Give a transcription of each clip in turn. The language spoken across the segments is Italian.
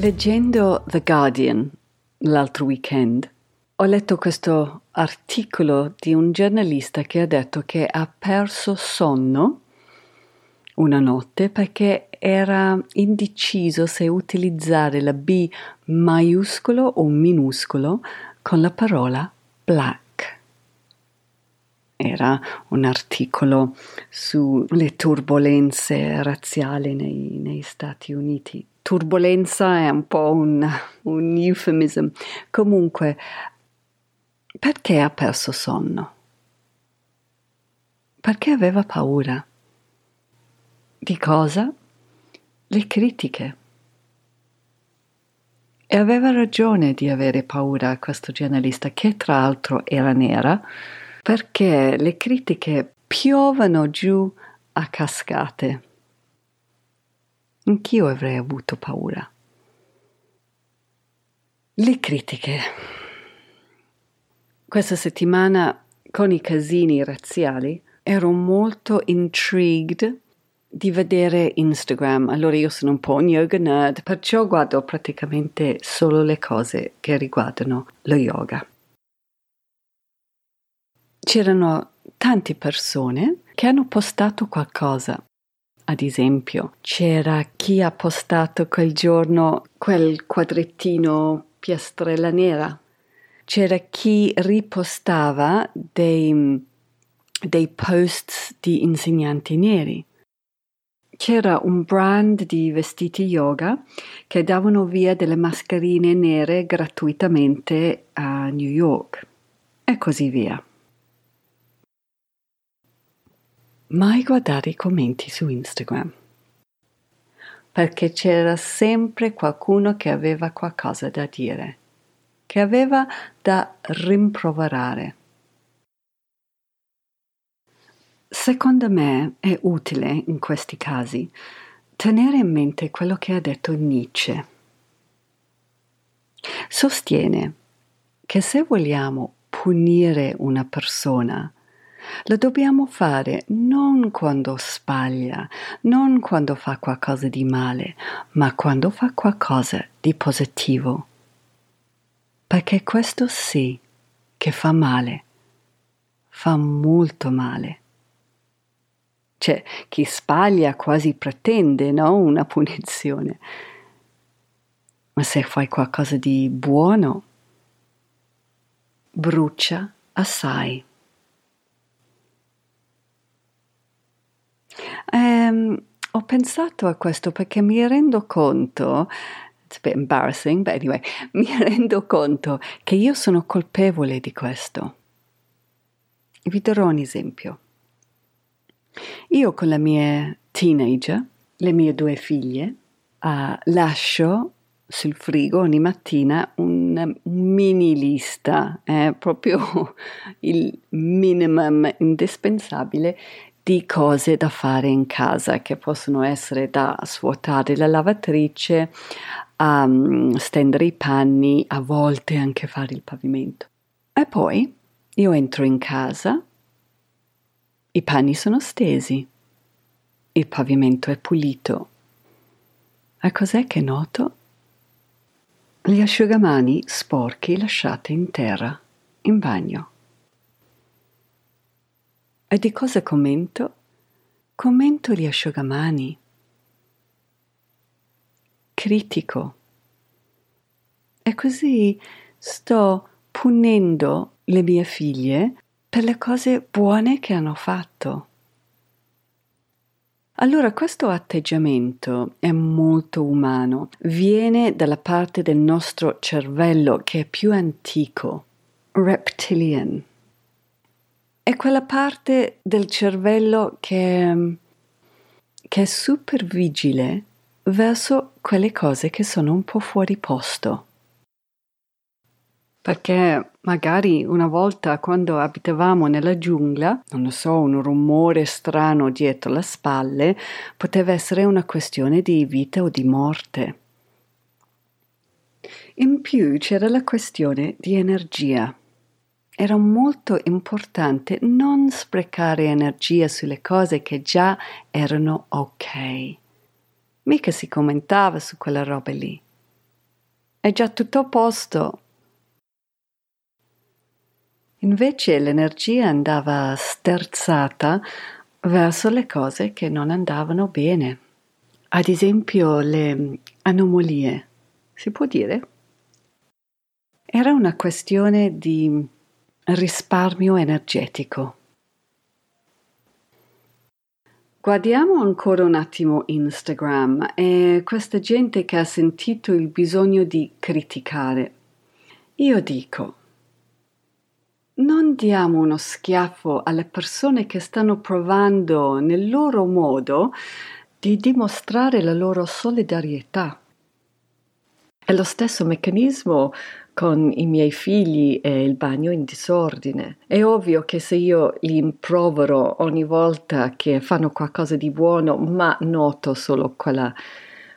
Leggendo The Guardian l'altro weekend, ho letto questo articolo di un giornalista che ha detto che ha perso sonno una notte perché era indeciso se utilizzare la B maiuscolo o minuscolo con la parola black. Era un articolo sulle turbulenze razziali nei, nei Stati Uniti turbolenza è un po' un, un euphemism. Comunque, perché ha perso sonno? Perché aveva paura. Di cosa? Le critiche. E aveva ragione di avere paura questo giornalista, che tra l'altro era nera, perché le critiche piovano giù a cascate anch'io avrei avuto paura. Le critiche. Questa settimana, con i casini razziali, ero molto intrigued di vedere Instagram. Allora io sono un po' un yoga nerd, perciò guardo praticamente solo le cose che riguardano lo yoga. C'erano tante persone che hanno postato qualcosa ad esempio, c'era chi ha postato quel giorno quel quadrettino piastrella nera. C'era chi ripostava dei, dei posts di insegnanti neri. C'era un brand di vestiti yoga che davano via delle mascherine nere gratuitamente a New York e così via. Mai guardare i commenti su Instagram, perché c'era sempre qualcuno che aveva qualcosa da dire, che aveva da rimproverare. Secondo me è utile in questi casi tenere in mente quello che ha detto Nietzsche. Sostiene che se vogliamo punire una persona, lo dobbiamo fare non quando sbaglia, non quando fa qualcosa di male, ma quando fa qualcosa di positivo. Perché questo sì che fa male, fa molto male. Cioè, chi sbaglia quasi pretende, no? Una punizione. Ma se fai qualcosa di buono, brucia assai. Um, ho pensato a questo perché mi rendo conto, it's a bit embarrassing, but anyway, mi rendo conto che io sono colpevole di questo. Vi darò un esempio. Io con la mia teenager, le mie due figlie, uh, lascio sul frigo ogni mattina un, mini lista, eh, proprio il minimum indispensabile di cose da fare in casa che possono essere da svuotare la lavatrice, um, stendere i panni, a volte anche fare il pavimento. E poi io entro in casa, i panni sono stesi, il pavimento è pulito. E cos'è che noto? Gli asciugamani sporchi lasciati in terra, in bagno. E di cosa commento? Commento gli asciugamani. Critico. E così sto punendo le mie figlie per le cose buone che hanno fatto. Allora questo atteggiamento è molto umano, viene dalla parte del nostro cervello che è più antico, reptilian è quella parte del cervello che, che è super vigile verso quelle cose che sono un po' fuori posto. Perché magari una volta quando abitavamo nella giungla, non lo so, un rumore strano dietro le spalle poteva essere una questione di vita o di morte. In più c'era la questione di energia. Era molto importante non sprecare energia sulle cose che già erano ok. Mica si commentava su quella roba lì. È già tutto a posto. Invece l'energia andava sterzata verso le cose che non andavano bene. Ad esempio le anomalie. Si può dire? Era una questione di risparmio energetico. Guardiamo ancora un attimo Instagram e questa gente che ha sentito il bisogno di criticare. Io dico, non diamo uno schiaffo alle persone che stanno provando nel loro modo di dimostrare la loro solidarietà. È lo stesso meccanismo con i miei figli e il bagno in disordine. È ovvio che se io li improvero ogni volta che fanno qualcosa di buono, ma noto solo quella,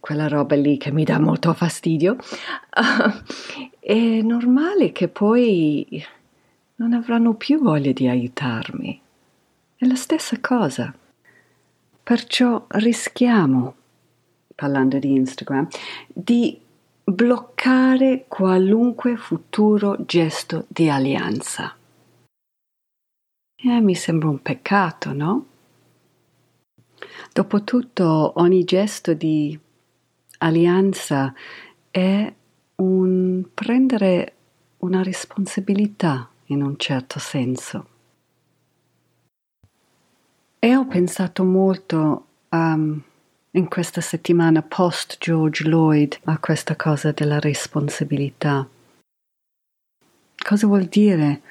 quella roba lì che mi dà molto fastidio, è normale che poi non avranno più voglia di aiutarmi. È la stessa cosa. Perciò rischiamo, parlando di Instagram, di bloccare qualunque futuro gesto di alleanza. Eh, mi sembra un peccato, no? Dopotutto ogni gesto di alleanza è un prendere una responsabilità in un certo senso. E ho pensato molto a um, in questa settimana post George Lloyd a questa cosa della responsabilità. Cosa vuol dire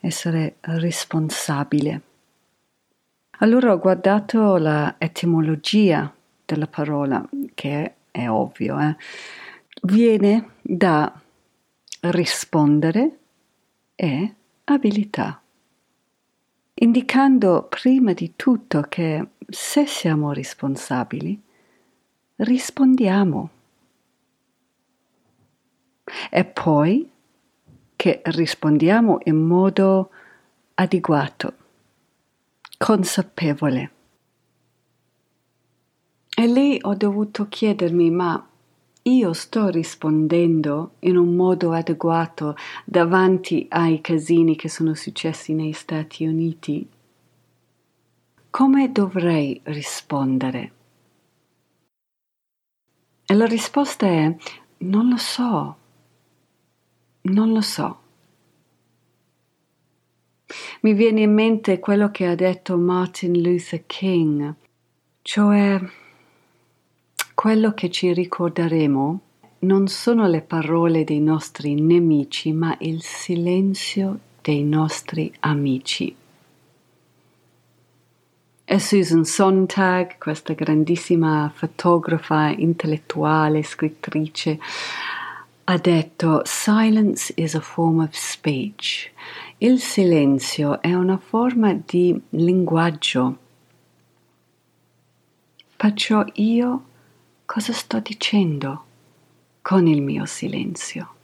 essere responsabile? Allora ho guardato la etimologia della parola, che è ovvio, eh? viene da rispondere e abilità, indicando prima di tutto che se siamo responsabili, rispondiamo. E poi che rispondiamo in modo adeguato, consapevole. E lì ho dovuto chiedermi, ma io sto rispondendo in un modo adeguato davanti ai casini che sono successi negli Stati Uniti? Come dovrei rispondere? E la risposta è non lo so, non lo so. Mi viene in mente quello che ha detto Martin Luther King, cioè quello che ci ricorderemo non sono le parole dei nostri nemici, ma il silenzio dei nostri amici. E Susan Sontag, questa grandissima fotografa, intellettuale, scrittrice, ha detto Silence is a form of speech. Il silenzio è una forma di linguaggio. Perciò io cosa sto dicendo con il mio silenzio?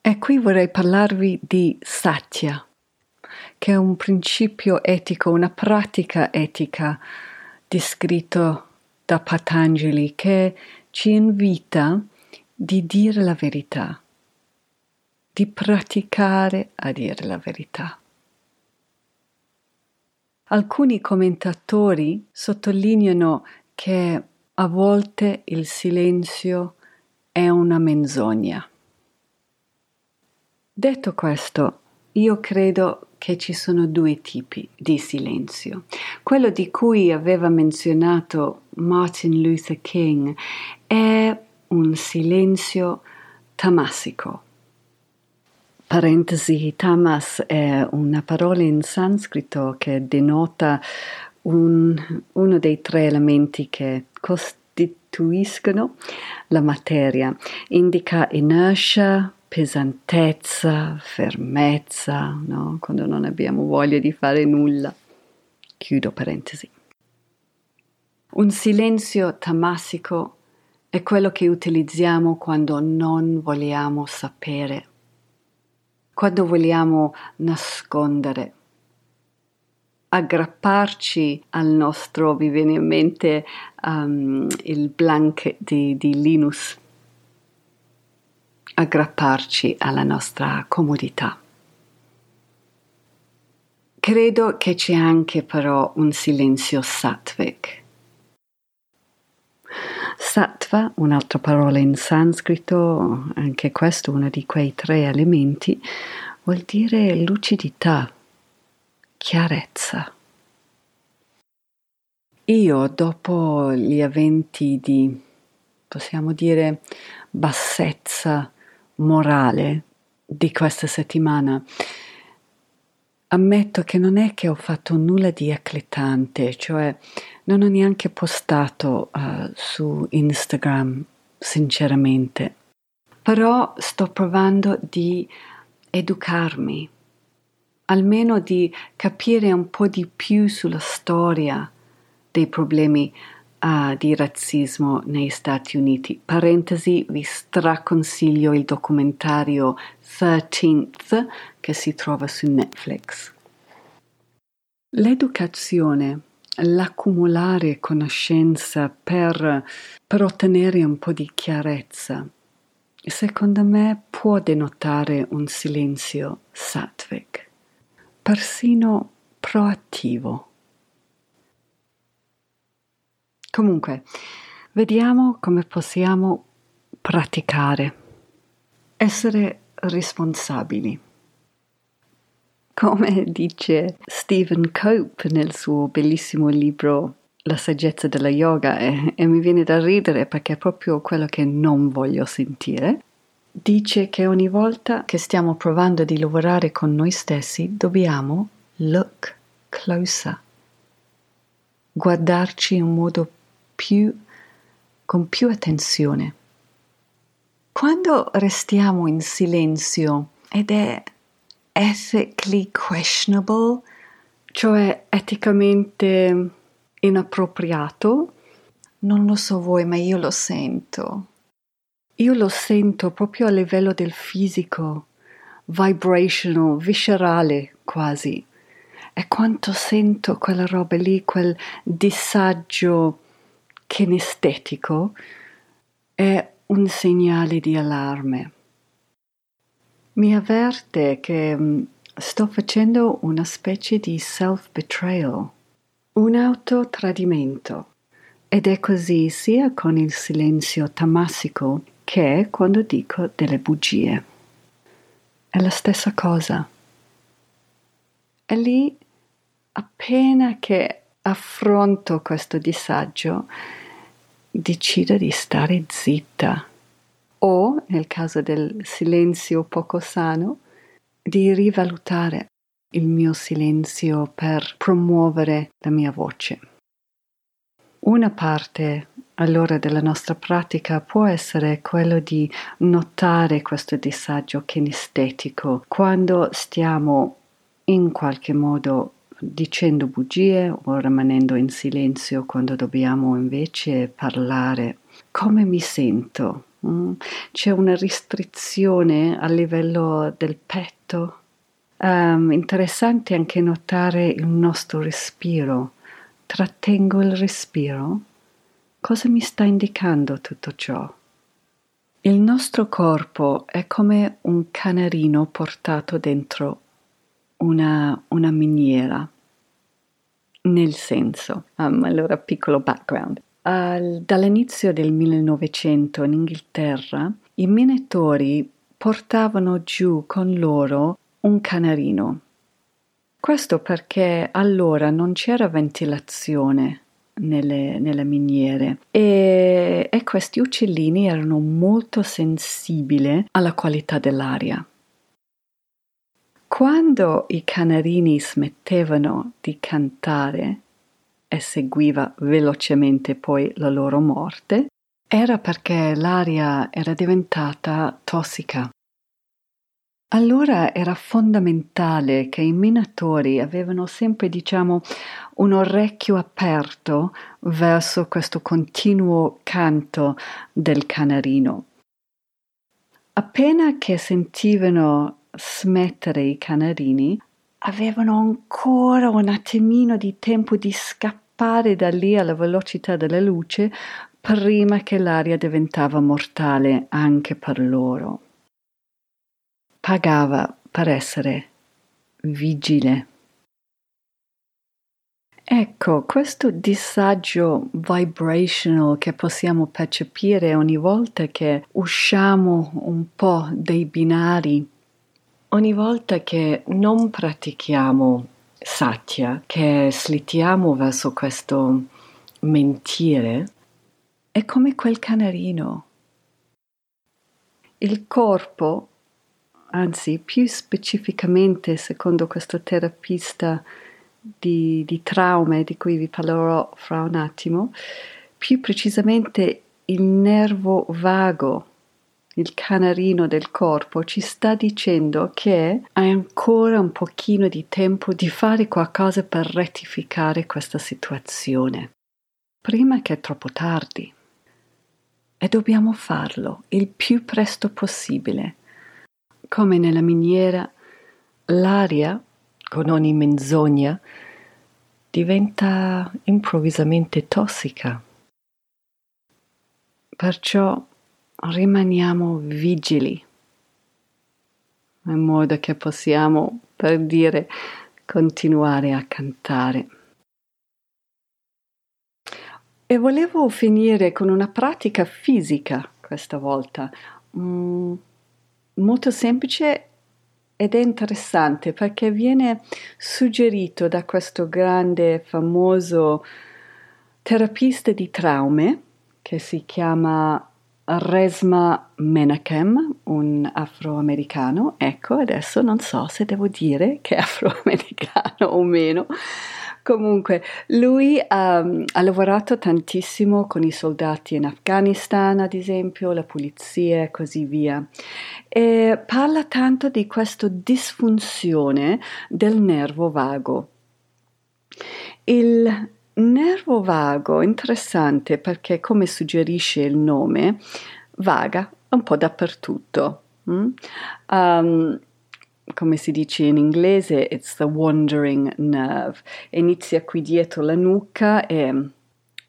E qui vorrei parlarvi di Satya che è un principio etico, una pratica etica descritto da Patanjali che ci invita di dire la verità, di praticare a dire la verità. Alcuni commentatori sottolineano che a volte il silenzio è una menzogna. Detto questo, io credo che ci sono due tipi di silenzio. Quello di cui aveva menzionato Martin Luther King è un silenzio tamasico. Parentesi, tamas è una parola in sanscrito che denota un, uno dei tre elementi che costituiscono la materia. Indica inertia, pesantezza, fermezza, no? quando non abbiamo voglia di fare nulla. Chiudo parentesi. Un silenzio tamassico è quello che utilizziamo quando non vogliamo sapere, quando vogliamo nascondere, aggrapparci al nostro, vi viene in mente um, il blank di, di Linus, aggrapparci alla nostra comodità. Credo che c'è anche però un silenzio sattvic Sattva, un'altra parola in sanscrito, anche questo uno di quei tre elementi, vuol dire lucidità, chiarezza. Io, dopo gli eventi di, possiamo dire, bassezza morale di questa settimana, ammetto che non è che ho fatto nulla di eclatante, cioè non ho neanche postato uh, su Instagram, sinceramente, però sto provando di educarmi, almeno di capire un po' di più sulla storia dei problemi uh, di razzismo negli Stati Uniti. Parentesi, vi straconsiglio il documentario 13th che si trova su Netflix. L'educazione, l'accumulare conoscenza per, per ottenere un po' di chiarezza, secondo me può denotare un silenzio sattvic, persino proattivo. Comunque, vediamo come possiamo praticare, essere responsabili. Come dice Stephen Cope nel suo bellissimo libro La saggezza della yoga, e, e mi viene da ridere perché è proprio quello che non voglio sentire, dice che ogni volta che stiamo provando di lavorare con noi stessi dobbiamo look closer, guardarci in modo più, con più attenzione. Quando restiamo in silenzio ed è ethically questionable, cioè eticamente inappropriato, non lo so voi, ma io lo sento. Io lo sento proprio a livello del fisico, vibrational, viscerale quasi. E quanto sento quella roba lì, quel disagio kinestetico è un segnale di allarme. Mi avverte che mm, sto facendo una specie di self-betrayal, un autotradimento. Ed è così sia con il silenzio tamassico che quando dico delle bugie. È la stessa cosa. E lì, appena che affronto questo disagio, decido di stare zitta o, nel caso del silenzio poco sano, di rivalutare il mio silenzio per promuovere la mia voce. Una parte allora della nostra pratica può essere quello di notare questo disagio kinestetico quando stiamo in qualche modo dicendo bugie o rimanendo in silenzio quando dobbiamo invece parlare. Come mi sento? Mm? C'è una restrizione a livello del petto. Um, interessante anche notare il nostro respiro. Trattengo il respiro. Cosa mi sta indicando tutto ciò? Il nostro corpo è come un canarino portato dentro una, una miniera. Nel senso, um, allora piccolo background. Uh, dall'inizio del 1900 in Inghilterra i minatori portavano giù con loro un canarino. Questo perché allora non c'era ventilazione nelle, nelle miniere e, e questi uccellini erano molto sensibili alla qualità dell'aria. Quando i canarini smettevano di cantare, e seguiva velocemente poi la loro morte, era perché l'aria era diventata tossica. Allora era fondamentale che i minatori avevano sempre, diciamo, un orecchio aperto verso questo continuo canto del canarino. Appena che sentivano smettere i canarini, avevano ancora un attimino di tempo di scappare da lì alla velocità della luce prima che l'aria diventava mortale anche per loro. Pagava per essere vigile. Ecco, questo disagio vibrational che possiamo percepire ogni volta che usciamo un po' dai binari, ogni volta che non pratichiamo satya, che slittiamo verso questo mentire, è come quel canarino. Il corpo, anzi più specificamente secondo questo terapista di, di traume di cui vi parlerò fra un attimo, più precisamente il nervo vago, il canarino del corpo, ci sta dicendo che hai ancora un pochino di tempo di fare qualcosa per rettificare questa situazione, prima che è troppo tardi e dobbiamo farlo il più presto possibile. Come nella miniera, l'aria, con ogni menzogna, diventa improvvisamente tossica. Perciò rimaniamo vigili, in modo che possiamo, per dire, continuare a cantare. E volevo finire con una pratica fisica questa volta, mm, molto semplice ed è interessante perché viene suggerito da questo grande famoso terapista di traume che si chiama Resma Menachem, un afroamericano. Ecco, adesso non so se devo dire che è afroamericano o meno, Comunque, lui um, ha lavorato tantissimo con i soldati in Afghanistan, ad esempio, la polizia e così via. E parla tanto di questa disfunzione del nervo vago. Il nervo vago interessante perché, come suggerisce il nome, vaga un po' dappertutto. Mm? Um, come si dice in inglese, it's the wandering nerve. Inizia qui dietro la nuca e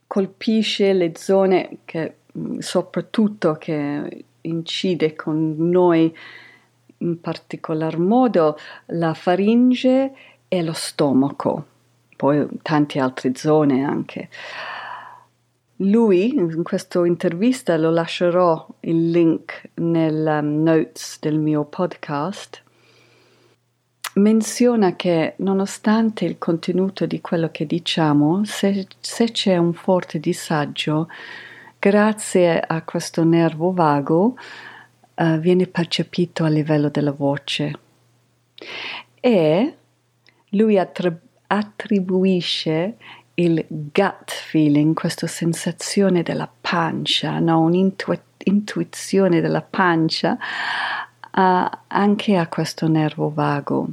colpisce le zone che mm, soprattutto che incide con noi in particolar modo la faringe e lo stomaco, poi tante altre zone anche. Lui, in questa intervista, lo lascerò il link nel um, notes del mio podcast, menziona che nonostante il contenuto di quello che diciamo, se, se c'è un forte disagio, grazie a questo nervo vago, uh, viene percepito a livello della voce. E lui attrib- attribuisce il gut feeling, questa sensazione della pancia, no? un'intuizione della pancia, uh, anche a questo nervo vago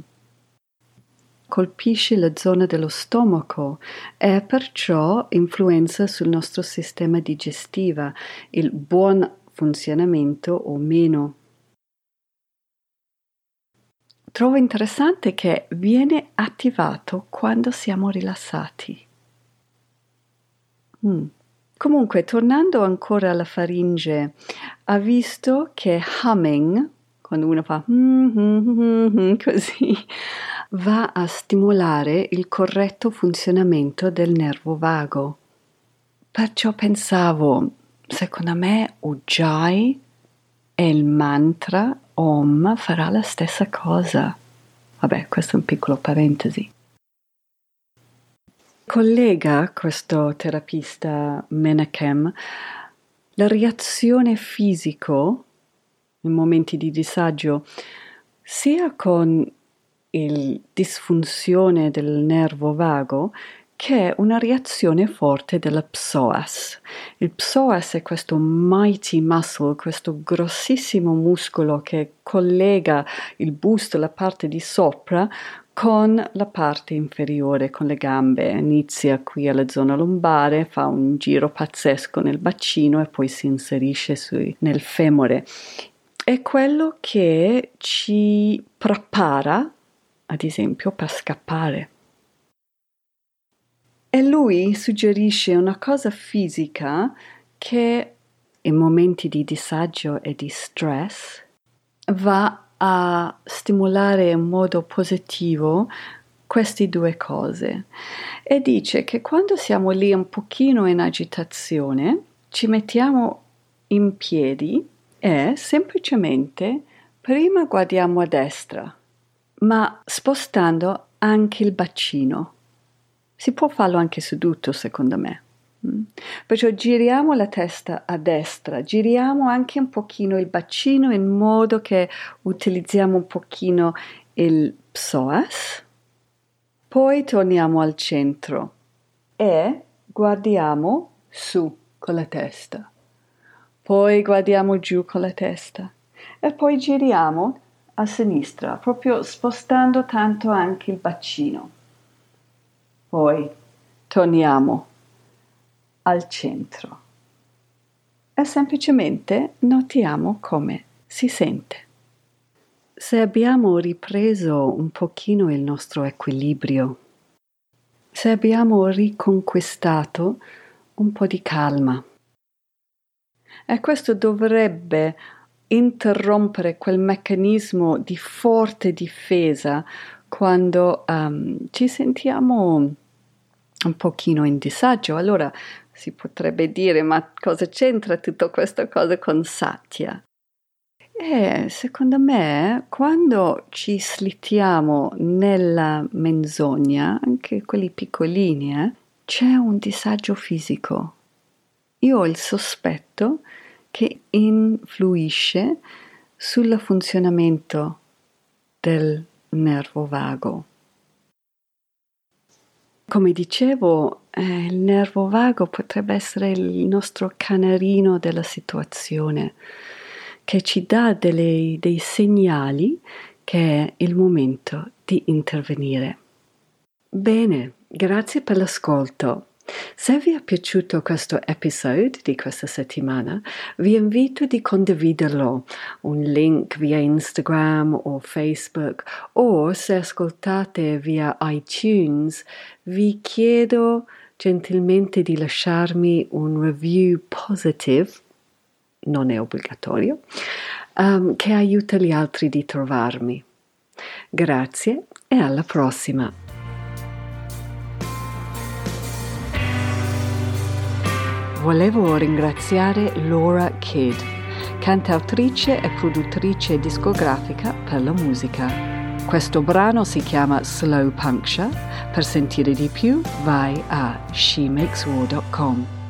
colpisce la zona dello stomaco e perciò influenza sul nostro sistema digestivo, il buon funzionamento o meno. Trovo interessante che viene attivato quando siamo rilassati. Mm. Comunque, tornando ancora alla faringe, ha visto che humming, quando uno fa mm, mm, mm, così, va a stimolare il corretto funzionamento del nervo vago. Perciò pensavo, secondo me Ujjayi e il mantra Om farà la stessa cosa. Vabbè, questo è un piccolo parentesi. Collega questo terapista Menachem la reazione fisico in momenti di disagio sia con il disfunzione del nervo vago che è una reazione forte della psoas. Il psoas è questo mighty muscle, questo grossissimo muscolo che collega il busto, la parte di sopra, con la parte inferiore, con le gambe. Inizia qui alla zona lombare, fa un giro pazzesco nel bacino e poi si inserisce sui, nel femore. È quello che ci prepara, ad esempio, per scappare. E lui suggerisce una cosa fisica che in momenti di disagio e di stress va a stimolare in modo positivo queste due cose. E dice che quando siamo lì un pochino in agitazione ci mettiamo in piedi e semplicemente prima guardiamo a destra ma spostando anche il bacino si può farlo anche seduto, secondo me. Mm. Perciò giriamo la testa a destra, giriamo anche un pochino il bacino in modo che utilizziamo un pochino il psoas, poi torniamo al centro e guardiamo su con la testa, poi guardiamo giù con la testa e poi giriamo a sinistra, proprio spostando tanto anche il bacino. Poi torniamo al centro e semplicemente notiamo come si sente. Se abbiamo ripreso un pochino il nostro equilibrio, se abbiamo riconquistato un po' di calma. E questo dovrebbe interrompere quel meccanismo di forte difesa quando um, ci sentiamo un pochino in disagio. Allora si potrebbe dire, ma cosa c'entra tutta questa cosa con Satya? E secondo me, quando ci slittiamo nella menzogna, anche quelli piccolini, eh, c'è un disagio fisico. Io ho il sospetto che influisce sul funzionamento del nervo vago. Come dicevo, eh, il nervo vago potrebbe essere il nostro canarino della situazione, che ci dà delle, dei segnali che è il momento di intervenire. Bene, grazie per l'ascolto. Se vi è piaciuto questo episodio di questa settimana, vi invito di condividerlo, un link via Instagram o Facebook o se ascoltate via iTunes, vi chiedo gentilmente di lasciarmi un review positive, non è obbligatorio, um, che aiuta gli altri di trovarmi. Grazie e alla prossima! Volevo ringraziare Laura Kidd, cantautrice e produttrice discografica per la musica. Questo brano si chiama Slow Puncture. Per sentire di più vai a shemakeswar.com.